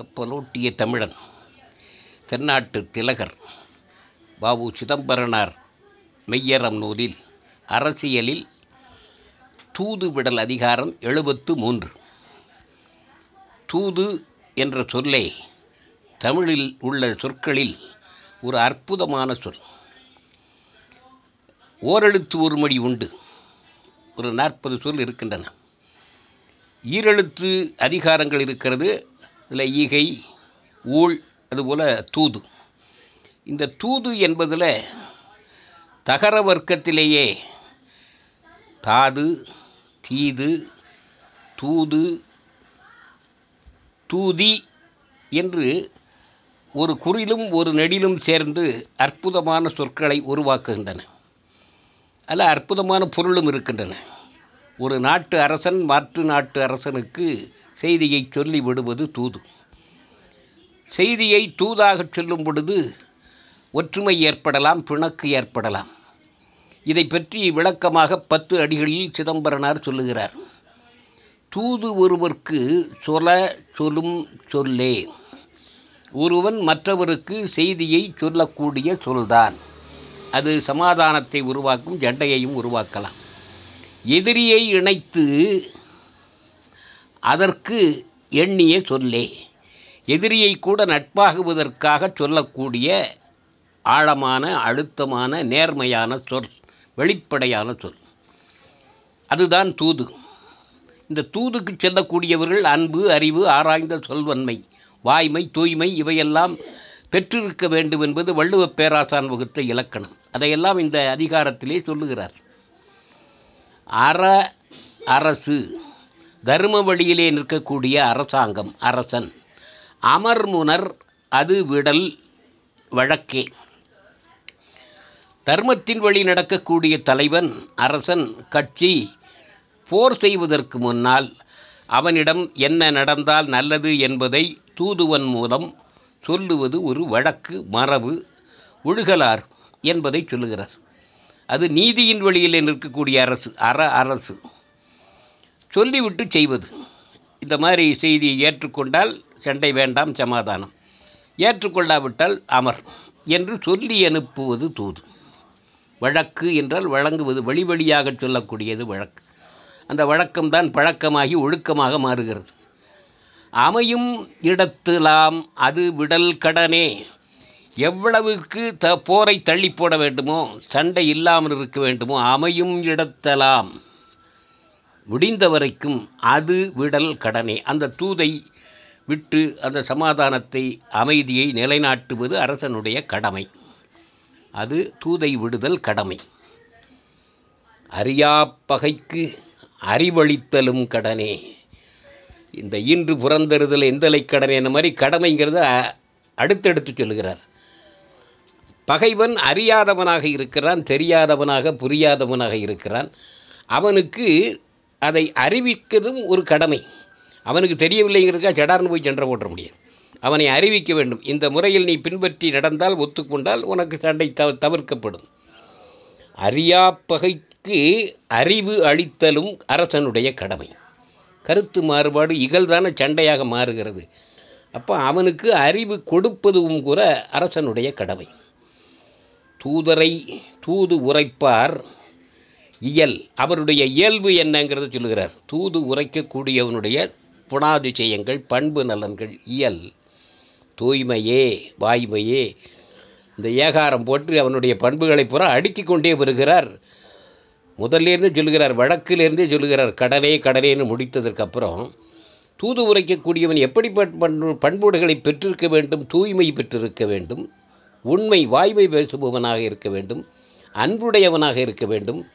கப்பலோட்டிய தமிழன் தென்னாட்டு திலகர் பாபு சிதம்பரனார் மெய்யரம் நூலில் அரசியலில் தூதுவிடல் அதிகாரம் எழுபத்து மூன்று. தூது என்ற சொல்லே தமிழில் உள்ள சொற்களில் ஒரு அற்புதமான சொல். ஓரெழுத்து ஒரு மொழி உண்டு. ஒரு நாற்பது சொல் இருக்கின்றன. ஈரெழுத்து அதிகாரங்கள் இருக்கிறது இதில் ஈகை ஊழ் அதுபோல் தூது. இந்த தூது என்பதில் தகர வர்க்கத்திலேயே தாது தீது தூது தூதி என்று ஒரு குறிலும் ஒரு நெடிலும் சேர்ந்து அற்புதமான சொற்களை உருவாக்குகின்றன. அதில் அற்புதமான பொருளும் இருக்கின்றன. ஒரு நாட்டு அரசன் மாற்று நாட்டு அரசனுக்கு செய்தியை சொல்லி விடுவது தூது. செய்தியை தூதாகச் சொல்லும் பொழுது ஒற்றுமை ஏற்படலாம் பிணக்கு ஏற்படலாம். இதை பற்றி விளக்கமாக பத்து அடிகளில் சிதம்பரனார் சொல்லுகிறார். தூது ஒருவர்க்கு சொல சொல்லும் சொல்லே. ஒருவன் மற்றவருக்கு செய்தியை சொல்லக்கூடிய சொல்தான். அது சமாதானத்தை உருவாக்கும் ஜண்டையையும் உருவாக்கலாம். எதிரியை இணைத்து அதற்கு எண்ணிய சொல்லே. எதிரியை கூட நட்பாகுவதற்காக சொல்லக்கூடிய ஆழமான அழுத்தமான நேர்மையான சொல் வெளிப்படையான சொல். அதுதான் தூது. இந்த தூதுக்கு செல்லக்கூடியவர்கள் அன்பு அறிவு ஆராய்ந்த சொல்வன்மை வாய்மை தூய்மை இவையெல்லாம் பெற்றிருக்க வேண்டும் என்பது வள்ளுவ பேராசான் வகுத்த இலக்கணம். அதையெல்லாம் இந்த அதிகாரத்திலே சொல்லுகிறார். அற அரசு. தர்ம வழியிலே நிற்கக்கூடிய அரசாங்கம் அரசன். அமர்முனர் அது விடல் வழக்கே. தர்மத்தின் வழி நடக்கக்கூடிய தலைவன் அரசன் கட்சி போர் செய்வதற்கு முன்னால் அவனிடம் என்ன நடந்தால் நல்லது என்பதை தூதுவன் மூலம் சொல்லுவது ஒரு வழக்கு மரபு ஒழுகலார் என்பதை சொல்லுகிறார். அது நீதியின் வழியில் நிற்கக்கூடிய அரசு அற அரசு. சொல்லிவிட்டு செய்வது. இந்த மாதிரி செய்தியை ஏற்றுக்கொண்டால் சண்டை வேண்டாம் சமாதானம். ஏற்றுக்கொள்ளாவிட்டால் அமர் என்று சொல்லி அனுப்புவது தூது. வழக்கு என்றால் வழங்குவது வழி வழியாக சொல்லக்கூடியது வழக்கு. அந்த வழக்கம்தான் பழக்கமாகி ஒழுக்கமாக மாறுகிறது. அமையும் இடத்திலாம் அது விடல் கடனே. எவ்வளவுக்கு த போரை தள்ளி போட வேண்டுமோ சண்டை இல்லாமல் இருக்க வேண்டுமோ அமையும் இடத்தலாம். முடிந்த வரைக்கும் அது விடல் கடனே. அந்த தூதை விட்டு அந்த சமாதானத்தை அமைதியை நிலைநாட்டுவது அரசனுடைய கடமை. அது தூதை விடுதல் கடமை. அறியா பகைக்கு அறிவளித்தலும் கடனே. இந்த இன்று புறந்தறுதல் எந்தலை கடனே இந்த மாதிரி கடமைங்கிறத அடுத்தடுத்து சொல்லுகிறார். பகைவன் அறியாதவனாக இருக்கிறான் தெரியாதவனாக புரியாதவனாக இருக்கிறான். அவனுக்கு அதை அறிவிக்கிறதும் ஒரு கடமை. அவனுக்கு தெரியவில்லைங்கிறதுக்காக சடார்னு போய் சென்ற போட்ட முடியாது. அவனை அறிவிக்க வேண்டும். இந்த முறையில் நீ பின்பற்றி நடந்தால் ஒத்துக்கொண்டால் உனக்கு சண்டை தவ தவிர்க்கப்படும். அறியா பகைக்கு அறிவு அளித்தலும் அரசனுடைய கடமை. கருத்து மாறுபாடு இகழ்தான சண்டையாக மாறுகிறது. அப்போ அவனுக்கு அறிவு கொடுப்பதும் கூட அரசனுடைய கடமை. தூதரை தூது உரைப்பார். இயல் அவருடைய இயல்பு என்னங்கிறத சொல்லுகிறார். தூது உரைக்கக்கூடியவனுடைய குணாதிசயங்கள் பண்பு நலன்கள் இயல். தூய்மையே வாய்மையே. இந்த ஏகாரம் போட்டு அவனுடைய பண்புகளை பூரா அடுக்கி கொண்டே வருகிறார். முதல்லேருந்து சொல்லுகிறார் வழக்கிலேருந்தே சொல்லுகிறார் கடலே கடலேன்னு முடித்ததற்கப்புறம் தூது உரைக்கக்கூடியவன் எப்படிப்பட்ட பண்பு பண்புகளை பெற்றிருக்க வேண்டும் தூய்மை பெற்றிருக்க வேண்டும் உண்மை வாய்வை பேசுபவனாக இருக்க வேண்டும் அன்புடையவனாக இருக்க வேண்டும்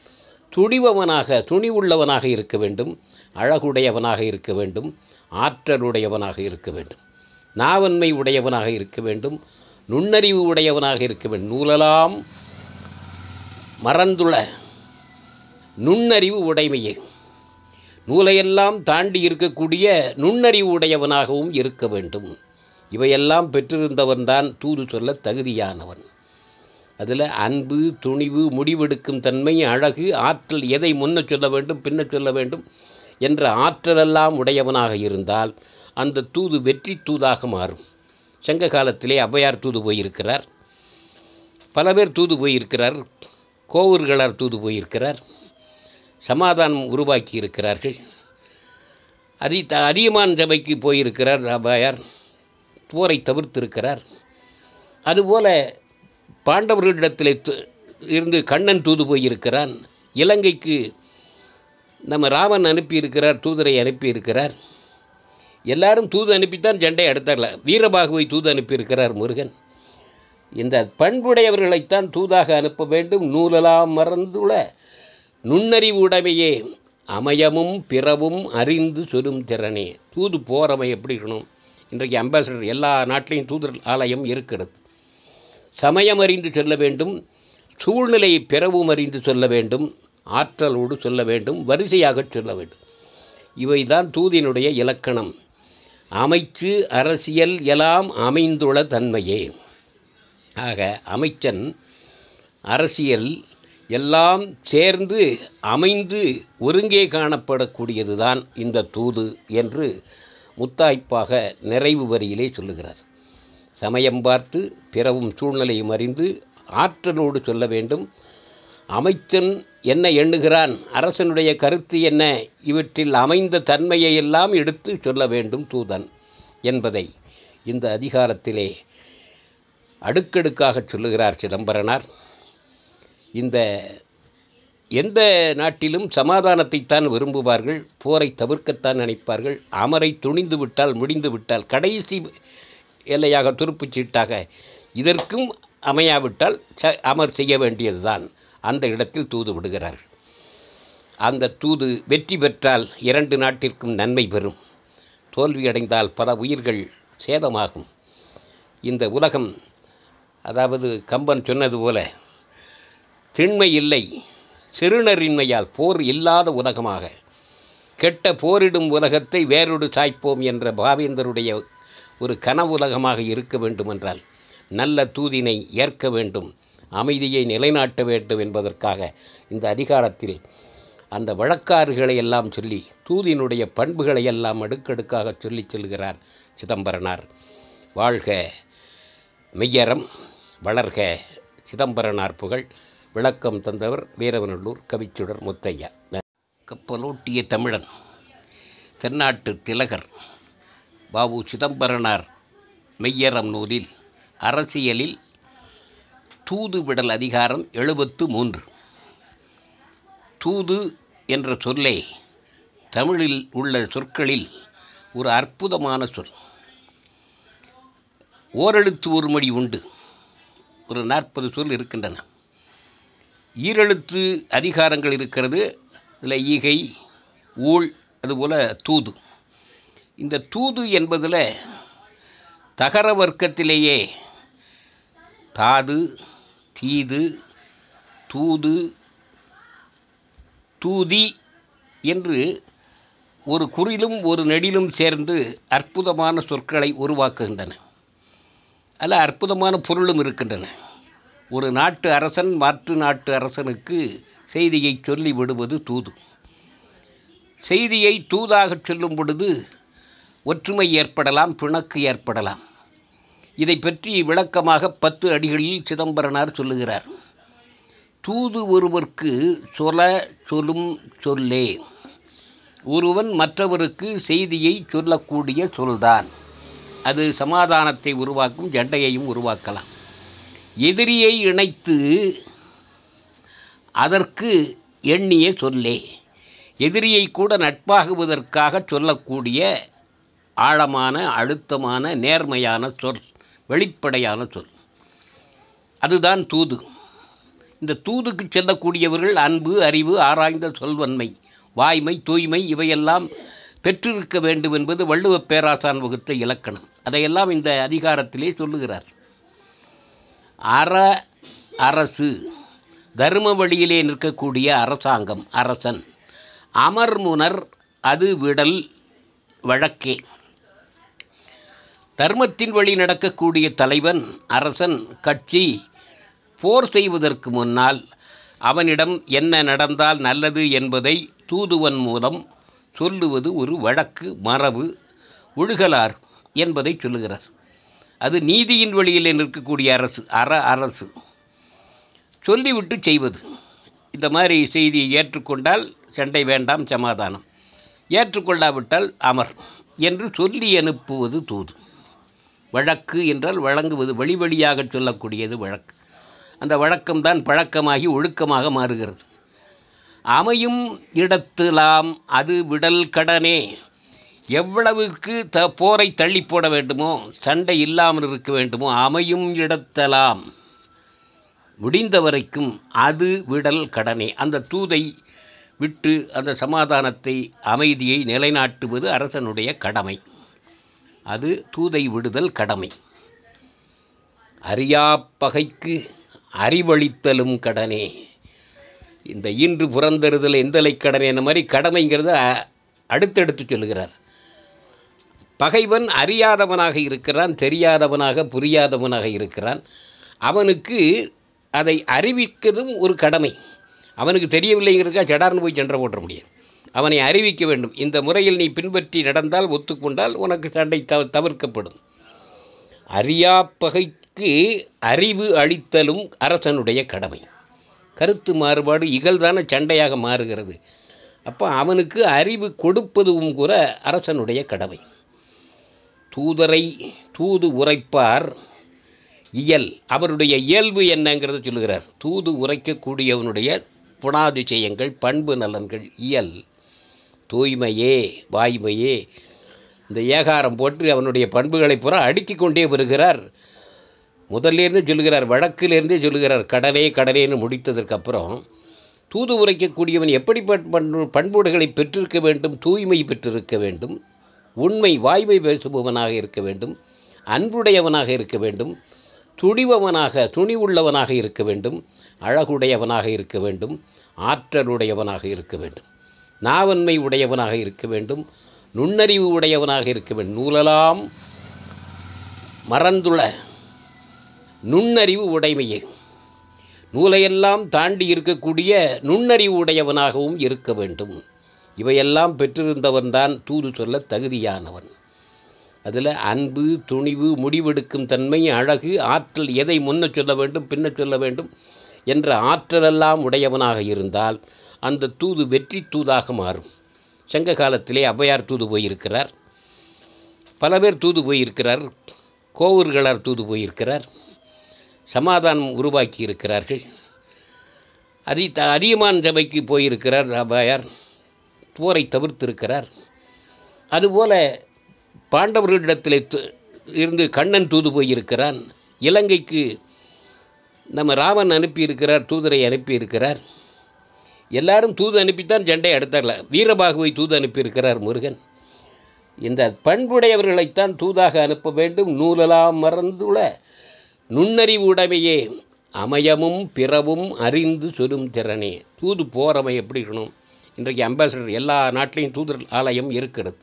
துணிவவனாக துணி உள்ளவனாக இருக்க வேண்டும் அழகுடையவனாக இருக்க வேண்டும் ஆற்றலுடையவனாக இருக்க வேண்டும் நாவன்மை உடையவனாக இருக்க வேண்டும் நுண்ணறிவு உடையவனாக இருக்க வேண்டும். நூலலாம் மறந்துள்ள நுண்ணறிவு உடைமையே. நூலையெல்லாம் தாண்டி இருக்கக்கூடிய நுண்ணறிவு உடையவனாகவும் இருக்க வேண்டும். இவையெல்லாம் பெற்றிருந்தவன்தான் தூது சொல்ல தகுதியானவன். அதில் அன்பு துணிவு முடிவெடுக்கும் தன்மை அழகு ஆற்றல் எதை முன்ன சொல்ல வேண்டும் பின்ன சொல்ல வேண்டும் என்ற ஆற்றலெல்லாம் உடையவனாக இருந்தால் அந்த தூது வெற்றி தூதாக மாறும். சங்க காலத்திலே ஔவையார் தூது போயிருக்கிறார். பல பேர் தூது போயிருக்கிறார். கோவூர்களார் தூது போயிருக்கிறார். சமாதானம் உருவாக்கி இருக்கிறார்கள் அதி த அதியமான் சபைக்கு போயிருக்கிறார் ஔவையார் போரை தவிர்த்திருக்கிறார். அதுபோல பாண்டவர்களிடத்தில் இருந்து கண்ணன் தூது போயிருக்கிறான். இலங்கைக்கு நம்ம ராமன் அனுப்பியிருக்கிறார் தூதரை அனுப்பியிருக்கிறார். எல்லாரும் தூது அனுப்பித்தான் ஜெண்டை அடுத்தார்ல. வீரபாகுவை தூது அனுப்பியிருக்கிறார் முருகன். இந்த பண்புடையவர்களைத்தான் தூதாக அனுப்ப வேண்டும். நூலலாம் மறந்துள்ள நுண்ணறிவு உடைமையே அமயமும் பிறவும் அறிந்து சொல்லும் திறனே. தூது போகிறவன் எப்படி இருக்கணும்? இன்றைக்கு அம்பாசடர் எல்லா நாட்டிலையும் தூதர் ஆலயம் இருக்கிறது. சமயம் அறிந்து சொல்ல வேண்டும் சூழ்நிலையை பிறவும் அறிந்து சொல்ல வேண்டும் ஆற்றலோடு சொல்ல வேண்டும் வரிசையாக சொல்ல வேண்டும். இவைதான் தூதினுடைய இலக்கணம். அமைச்சு அரசியல் எல்லாம் அமைந்துள்ள தன்மையே. ஆக அமைச்சன் அரசியல் எல்லாம் சேர்ந்து அமைந்து ஒருங்கே காணப்படக்கூடியதுதான் இந்த தூது என்று முத்தாய்ப்பாக நிறைவு வரியிலே சொல்லுகிறார். சமயம் பார்த்து பிறவும் சூழ்நிலையும் அறிந்து ஆற்றலோடு சொல்ல வேண்டும். அமைச்சன் என்ன எண்ணுகிறான்? அரசனுடைய கருத்து என்ன? இவற்றில் அமைந்த தன்மையை எல்லாம் எடுத்து சொல்ல வேண்டும் தூதன் என்பதை இந்த அதிகாரத்திலே அடுக்கடுக்காக சொல்லுகிறார் சிதம்பரனார். இந்த எந்த நாட்டிலும் சமாதானத்தைத்தான் விரும்புவார்கள் போரை தவிர்க்கத்தான் நினைப்பார்கள் அமரை துணிந்து விட்டால் முடிந்து விட்டால் கடைசி எல்லையாக துருப்புச் சீட்டாக இதற்கும் அமையாவிட்டால் ச அமர் செய்ய வேண்டியதுதான். அந்த இடத்தில் தூது விடுகிறார்கள். அந்த தூது வெற்றி பெற்றால் இரண்டு நாட்டிற்கும் நன்மை பெறும். தோல்வியடைந்தால் பல உயிர்கள் சேதமாகும். இந்த உலகம் அதாவது கம்பன் சொன்னது போல திண்மை இல்லை. சிறுநரின்மையால் போர் இல்லாத உலகமாக. கெட்ட போரிடும் உலகத்தை வேறொரு சாய்ப்போம் என்ற பாவேந்தருடைய ஒரு கனவுலகமாக இருக்க வேண்டுமென்றால் நல்ல தூதினை ஏற்க வேண்டும் அமைதியை நிலைநாட்ட வேண்டும் என்பதற்காக இந்த அதிகாரத்தில் அந்த வழக்காறுகளை எல்லாம் சொல்லி தூதினுடைய பண்புகளை எல்லாம் அடுக்கடுக்காக சொல்லி செல்கிறார் சிதம்பரனார். வாழ்க மெய்யரம் வளர்க சிதம்பரனார் புகழ். விளக்கம் தந்தவர் வீரவநல்லூர் கவிச்சுடர் முத்தையா. கப்பலோட்டிய தமிழன் தென்னாட்டு திலகர் பாபு சிதம்பரனார் மெய்யரம் நூலில் அரசியலில் தூது விடல் அதிகாரம் எழுபத்து மூன்று தூது என்ற சொல்லே தமிழில் உள்ள சொற்களில் ஒரு அற்புதமான சொல். ஓரெழுத்து ஒரு மொழி உண்டு. ஒரு நாற்பது சொல் இருக்கின்றன. ஈரெழுத்து அதிகாரங்கள் இருக்கிறது. இதில் ஈகை ஊழ் அதுபோல் தூது. இந்த தூது என்பதில் தகர வர்க்கத்திலேயே தாது தீது தூது தூதி என்று ஒரு குறிலும் ஒரு நெடிலும் சேர்ந்து அற்புதமான சொற்களை உருவாக்குகின்றன. அதில் அற்புதமான பொருளும் இருக்கின்றன. ஒரு நாட்டு அரசன் மாற்று நாட்டு அரசனுக்கு செய்தியை சொல்லி விடுவது தூது. செய்தியை தூதாகச் சொல்லும் பொழுது ஒற்றுமை ஏற்படலாம் பிணக்கு ஏற்படலாம். இதை பற்றி விளக்கமாக பத்து அடிகளில் சிதம்பரனார் சொல்லுகிறார். தூது ஒருவர்க்கு சொல சொல்லும் சொல்லே. ஒருவன் மற்றவருக்கு செய்தியை சொல்லக்கூடிய சொல்தான். அது சமாதானத்தை உருவாக்கும் ஜண்டையையும் உருவாக்கலாம். எதிரியை இணைத்து அதற்கு எண்ணிய சொல்லே. எதிரியை கூட நட்பாகுவதற்காக சொல்லக்கூடிய ஆழமான அழுத்தமான நேர்மையான சொல் வெளிப்படையான சொல். அதுதான் தூது. இந்த தூதுக்கு செல்லக்கூடியவர்கள் அன்பு அறிவு ஆராய்ந்த சொல்வன்மை வாய்மை தூய்மை இவையெல்லாம் பெற்றிருக்க வேண்டும் என்பது வள்ளுவப் பேராசான் வகுத்த இலக்கணம். அதையெல்லாம் இந்த அதிகாரத்திலே சொல்லுகிறார். அற அரசு. தர்ம வழியிலே நிற்கக்கூடிய அரசாங்கம் அரசன். அமர்முனர் அது விடல் வழக்கே. தர்மத்தின் வழி நடக்கக்கூடிய தலைவன் அரசன் கட்சி போர் செய்வதற்கு முன்னால் அவனிடம் என்ன நடந்தால் நல்லது என்பதை தூதுவன் மூலம் சொல்லுவது ஒரு வழக்கு மரபு ஒழுகலார் என்பதை சொல்லுகிறார். அது நீதியின் வழியில் நிற்கக்கூடிய அரசு அற அரசு. சொல்லிவிட்டு செய்வது. இந்த மாதிரி செய்தியை ஏற்றுக்கொண்டால் சண்டை வேண்டாம் சமாதானம். ஏற்றுக்கொள்ளாவிட்டால் அமர் என்று சொல்லி அனுப்புவது தூது. வழக்கு என்றால் வழங்குவது வழி வழியாக சொல்லக்கூடியது வழக்கு. அந்த வழக்கம்தான் பழக்கமாகி ஒழுக்கமாக மாறுகிறது. அமையும் இடத்திலாம் அது விடல் கடனே. எவ்வளவுக்கு த போரை தள்ளி போட வேண்டுமோ சண்டை இல்லாமல் இருக்க வேண்டுமோ அமையும் இடத்தலாம். முடிந்த வரைக்கும் அது விடல் கடனே. அந்த தூதை விட்டு அந்த சமாதானத்தை அமைதியை நிலைநாட்டுவது அரசனுடைய கடமை. அது தூதை விடுதல் கடமை. அறியா பகைக்கு அறிவளித்தலும் கடனே. இந்த இன்று புறந்தறுதல் எந்தலை கடனே? இந்த மாதிரி கடமைங்கிறத அடுத்தடுத்து சொல்லுகிறார். பகைவன் அறியாதவனாக இருக்கிறான் தெரியாதவனாக புரியாதவனாக இருக்கிறான். அவனுக்கு அதை அறிவிக்கிறதும் ஒரு கடமை. அவனுக்கு தெரியவில்லைங்கிறதுக்கா சடார்னு போய் சென்ற போட்ட முடியாது. அவனை அறிவிக்க வேண்டும். இந்த முறையில் நீ பின்பற்றி நடந்தால் ஒத்துக்கொண்டால் உனக்கு சண்டை தவ தவிர்க்கப்படும். அறியாப்பகைக்கு அறிவு அளித்தலும் அரசனுடைய கடமை. கருத்து மாறுபாடு இகழ்தான சண்டையாக மாறுகிறது. அப்போ அவனுக்கு அறிவு கொடுப்பதும் கூட அரசனுடைய கடமை. தூதரை தூது உரைப்பார். இயல் அவருடைய இயல்பு என்னங்கிறத சொல்லுகிறார். தூது உரைக்கக்கூடியவனுடைய புனாதிசயங்கள் பண்பு நலன்கள் இயல். தூய்மையே வாய்மையே. இந்த ஏகாரம் போட்டு அவனுடைய பண்புகளை புற அடுக்கிக் கொண்டே வருகிறார். முதல்லேருந்து சொல்லுகிறார் வழக்கிலிருந்தே சொல்லுகிறார் கடலே கடலேன்னு முடித்ததற்கப்புறம் தூது உரைக்கக்கூடியவன் எப்படிப்பட்ட பண்பு பண்புடைகளை பெற்றிருக்க வேண்டும் தூய்மை பெற்றிருக்க வேண்டும் உண்மை வாய்வை பேசுபவனாக இருக்க வேண்டும் அன்புடையவனாக இருக்க வேண்டும் துணிவவனாக துணிவுள்ளவனாக இருக்க வேண்டும் அழகுடையவனாக இருக்க வேண்டும் ஆற்றலுடையவனாக இருக்க வேண்டும் நாவன்மை உடையவனாக இருக்க வேண்டும் நுண்ணறிவு உடையவனாக இருக்க வேண்டும். நூலலாம் மறந்துள்ள நுண்ணறிவு உடைமையே. நூலையெல்லாம் தாண்டி இருக்கக்கூடிய நுண்ணறிவு உடையவனாகவும் இருக்க வேண்டும். இவையெல்லாம் பெற்றிருந்தவன்தான் தூது சொல்ல தகுதியானவன். அதில் அன்பு துணிவு முடிவெடுக்கும் தன்மை அழகு ஆற்றல் எதை முன்ன சொல்ல வேண்டும் பின்ன சொல்ல வேண்டும் என்ற ஆற்றலெல்லாம் உடையவனாக இருந்தால் அந்த தூது வெற்றி தூதாக மாறும். சங்க காலத்திலே ஔவையார் தூது போயிருக்கிறார். பல பேர் தூது போயிருக்கிறார். கோவூர்களார் தூது போயிருக்கிறார். சமாதானம் உருவாக்கி இருக்கிறார்கள் அதி த- அதியமான் சபைக்கு போயிருக்கிறார் ஔவையார் போரை தவிர்த்திருக்கிறார். அதுபோல பாண்டவர்களிடத்தில் இருந்து கண்ணன் தூது போயிருக்கிறான். இலங்கைக்கு நம்ம ராமன் அனுப்பியிருக்கிறார் தூதரை அனுப்பியிருக்கிறார். எல்லாரும் தூது அனுப்பித்தான் ஜெண்டை அடுத்தார்ல. வீரபாகுவை தூது அனுப்பியிருக்கிறார் முருகன். இந்த பண்புடையவர்களைத்தான் தூதாக அனுப்ப வேண்டும். நூலெல்லாம் மறந்துள்ள நுண்ணறிவு உடைமையே அமையமும் பிறவும் அறிந்து சொல்லும் திறனே. தூது போகிறவன் எப்படி இருக்கணும்? இன்றைக்கு அம்பாசடர் எல்லா நாட்டிலையும் தூதர் ஆலயம் இருக்கிறது.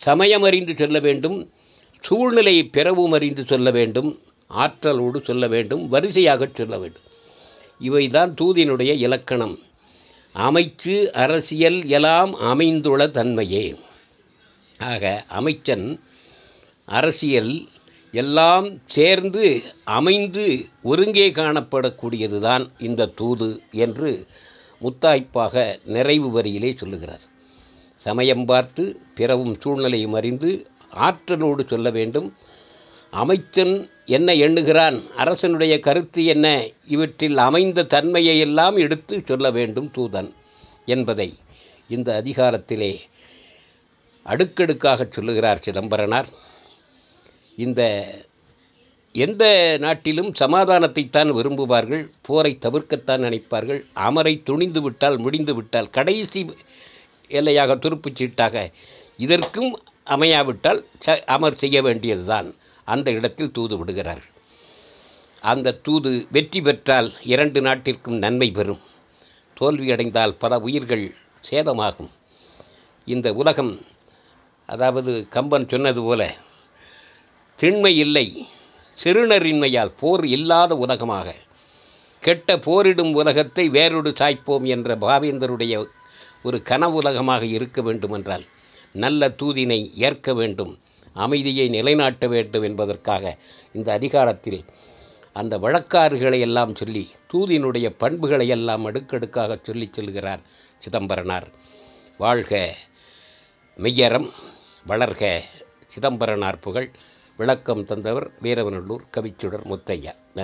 சமயம் அறிந்து செல்ல வேண்டும் சூழ்நிலையை பிறவும் அறிந்து சொல்ல வேண்டும் ஆற்றலோடு சொல்ல வேண்டும் வரிசையாக சொல்ல வேண்டும். இவைதான் தூதினுடைய இலக்கணம். அமைச்சு அரசியல் எல்லாம் அமைந்துள்ள தன்மையே. ஆக அமைச்சன் அரசியல் எல்லாம் சேர்ந்து அமைந்து ஒருங்கே காணப்படக்கூடியதுதான் இந்த தூது என்று முத்தாய்ப்பாக நிறைவு வரியிலே சொல்லுகிறார். சமயம் பார்த்து பிறவும் சூழ்நிலையும் அறிந்து ஆற்றலோடு சொல்ல வேண்டும். அமைச்சன் என்ன எண்ணுகிறான்? அரசனுடைய கருத்து என்ன? இவற்றில் அமைந்த தன்மையை எல்லாம் எடுத்து சொல்ல வேண்டும் தூதன் என்பதை இந்த அதிகாரத்திலே அடுக்கடுக்காக சொல்லுகிறார் சிதம்பரனார். இந்த எந்த நாட்டிலும் சமாதானத்தைத்தான் விரும்புவார்கள் போரை தவிர்க்கத்தான் நினைப்பார்கள். அமரை துணிந்து விட்டால் முடிந்து விட்டால் கடைசி எல்லையாக துருப்புச் சீட்டாக இதற்கும் அமையாவிட்டால் ச அமர் செய்ய வேண்டியதுதான். அந்த இடத்தில் தூது விடுகிறார்கள். அந்த தூது வெற்றி பெற்றால் இரண்டு நாட்டிற்கும் நன்மை பெறும். தோல்வியடைந்தால் பல உயிர்கள் சேதமாகும். இந்த உலகம் அதாவது கம்பன் சொன்னது போல திண்மை இல்லை. சிறுநரின்மையால் போர் இல்லாத உலகமாக. கெட்ட போரிடும் உலகத்தை வேறொரு சாய்ப்போம் என்ற பாவேந்தருடைய ஒரு கனவுலகமாக இருக்க வேண்டுமென்றால் நல்ல தூதினை ஏற்க வேண்டும் அமைதியை நிலைநாட்ட வேண்டும் என்பதற்காக இந்த அதிகாரத்தில் அந்த வழக்காறுகளை எல்லாம் சொல்லி தூதினுடைய பண்புகளை எல்லாம் அடுக்கடுக்காக சொல்லி செல்கிறார் சிதம்பரனார். வாழ்க மெய்யரம் வளர்க சிதம்பரனார் புகழ். விளக்கம் தந்தவர் வீரவநல்லூர் கவிச்சுடர் முத்தையா.